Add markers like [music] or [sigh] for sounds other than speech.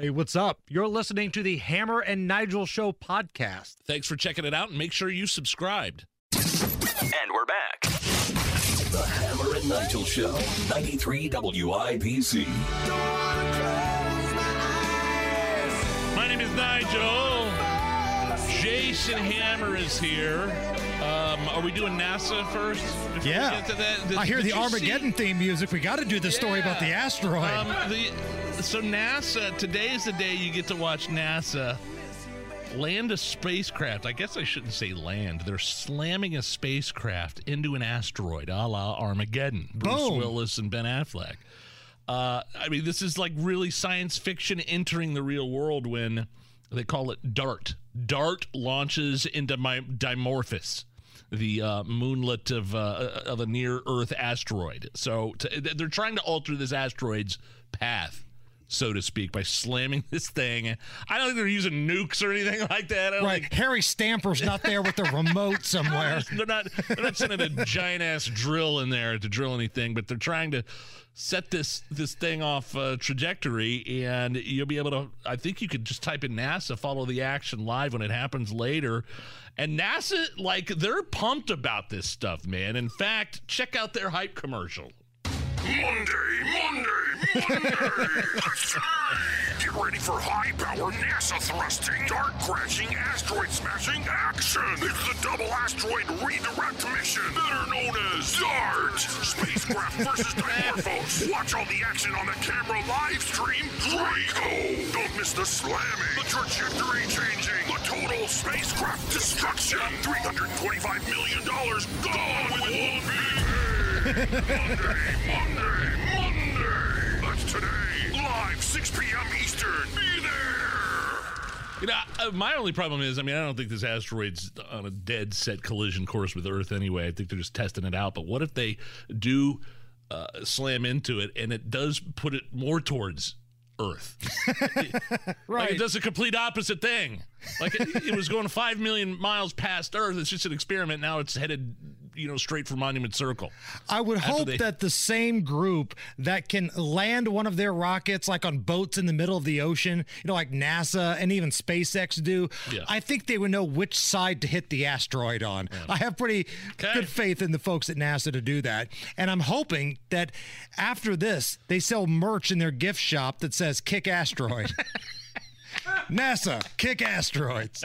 Hey, what's up? You're listening to the Hammer and Nigel Show podcast. Thanks for checking it out and make sure you subscribed. And we're back. The Hammer and Nigel Show, 93 WIBC. My name is Nigel. Jason Hammer is here. Um, are we doing NASA first? Yeah. get to that? Did- I hear the you see- Armageddon theme music. We got to do the story about the asteroid. Um, the, so NASA, today is the day you get to watch NASA land a spacecraft. I guess I shouldn't say land. They're slamming a spacecraft into an asteroid, a la Armageddon. Bruce Boom. Willis and Ben Affleck. Uh, I mean, this is like really science fiction entering the real world when they call it DART. DART launches into my Dimorphos, the uh, moonlet of uh, of a near Earth asteroid. So to, they're trying to alter this asteroid's path. So to speak, by slamming [laughs] this thing. I don't think they're using nukes or anything like that. Right. think Harry Stamper's not there with the remote [laughs] somewhere. [laughs] they're not they're not sending a giant ass drill in there to drill anything, but they're trying to set this this thing off uh, trajectory, and you'll be able to. I think you could just type in NASA, follow the action live when it happens later, and NASA like they're pumped about this stuff, man. In fact, check out their hype commercial. Monday, Monday, Monday! Get ready for high power NASA thrusting, dart crashing, asteroid smashing action! It's the double asteroid redirect mission, better known as DART! Spacecraft versus Dimorphos! Watch all the action on the camera live stream Draco! Don't miss the slamming, the trajectory changing, the total spacecraft destruction! $325 million gone with one big! Monday, Monday, Monday. That's today. Live, 6 p.m. Eastern. Be there. You know, uh, my only problem is, I mean, I don't think this asteroid's on a dead set collision course with Earth anyway. I think they're just testing it out. But what if they do uh, slam into it and it does put it more towards Earth? Like Right. it does a complete opposite thing. Like it, it was going five million miles past Earth. It's just an experiment. Now it's headed, you know, straight for Monument Circle. I would hope they- that the same group that can land one of their rockets like on boats in the middle of the ocean, you know, like NASA and even SpaceX do, Yeah. I think they would know which side to hit the asteroid on. I have pretty Okay. good faith in the folks at NASA to do that. And I'm hoping that after this, they sell merch in their gift shop that says kick asteroid. [laughs] [laughs] NASA, kick asteroids.